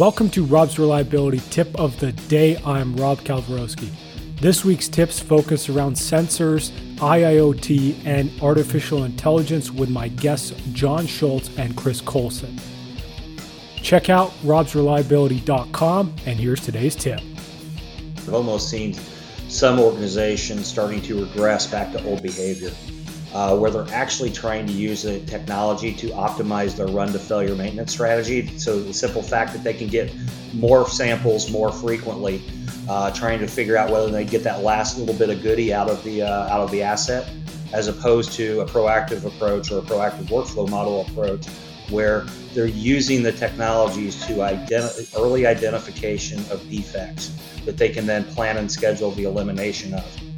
Welcome to Rob's Reliability Tip of the Day. I'm Rob Kalwarowski. This week's tips focus around sensors, IIoT, and artificial intelligence with my guests John Schultz and Chris Colson. Check out robsreliability.com, and here's today's tip. I've almost seen some organizations starting to regress back to old behavior uh, where they're actually trying to use the technology to optimize their run to failure maintenance strategy. So the simple fact that they can get more samples more frequently, uh, trying to figure out whether they get that last little bit of goodie out of the uh, out of the asset, as opposed to a proactive approach or a proactive workflow model approach, where they're using the technologies to identify early identification of defects that they can then plan and schedule the elimination of.